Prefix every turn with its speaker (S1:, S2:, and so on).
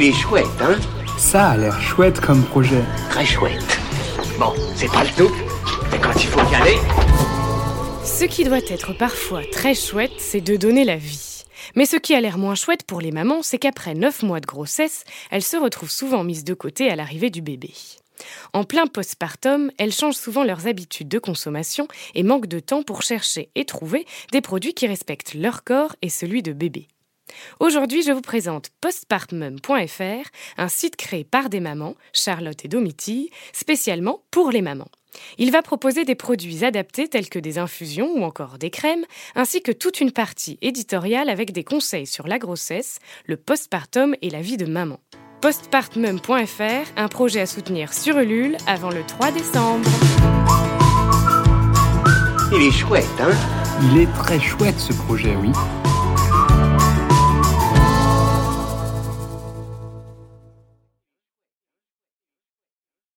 S1: Il est chouette, hein
S2: Ça a l'air chouette comme projet.
S1: Très chouette. Bon, c'est pas le tout, mais quand il faut y aller...
S3: Ce qui doit être parfois très chouette, c'est de donner la vie. Mais ce qui a l'air moins chouette pour les mamans, c'est qu'après 9 mois de grossesse, elles se retrouvent souvent mises de côté à l'arrivée du bébé. En plein postpartum, elles changent souvent leurs habitudes de consommation et manquent de temps pour chercher et trouver des produits qui respectent leur corps et celui de bébé. Aujourd'hui, je vous présente postpartmum.fr, un site créé par des mamans, Charlotte et Domitille, spécialement pour les mamans. Il va proposer des produits adaptés tels que des infusions ou encore des crèmes, ainsi que toute une partie éditoriale avec des conseils sur la grossesse, le postpartum et la vie de maman. Postpartmum.fr, un projet à soutenir sur Ulule avant le 3 décembre.
S1: Il est chouette, hein?
S2: Il est très chouette ce projet, oui.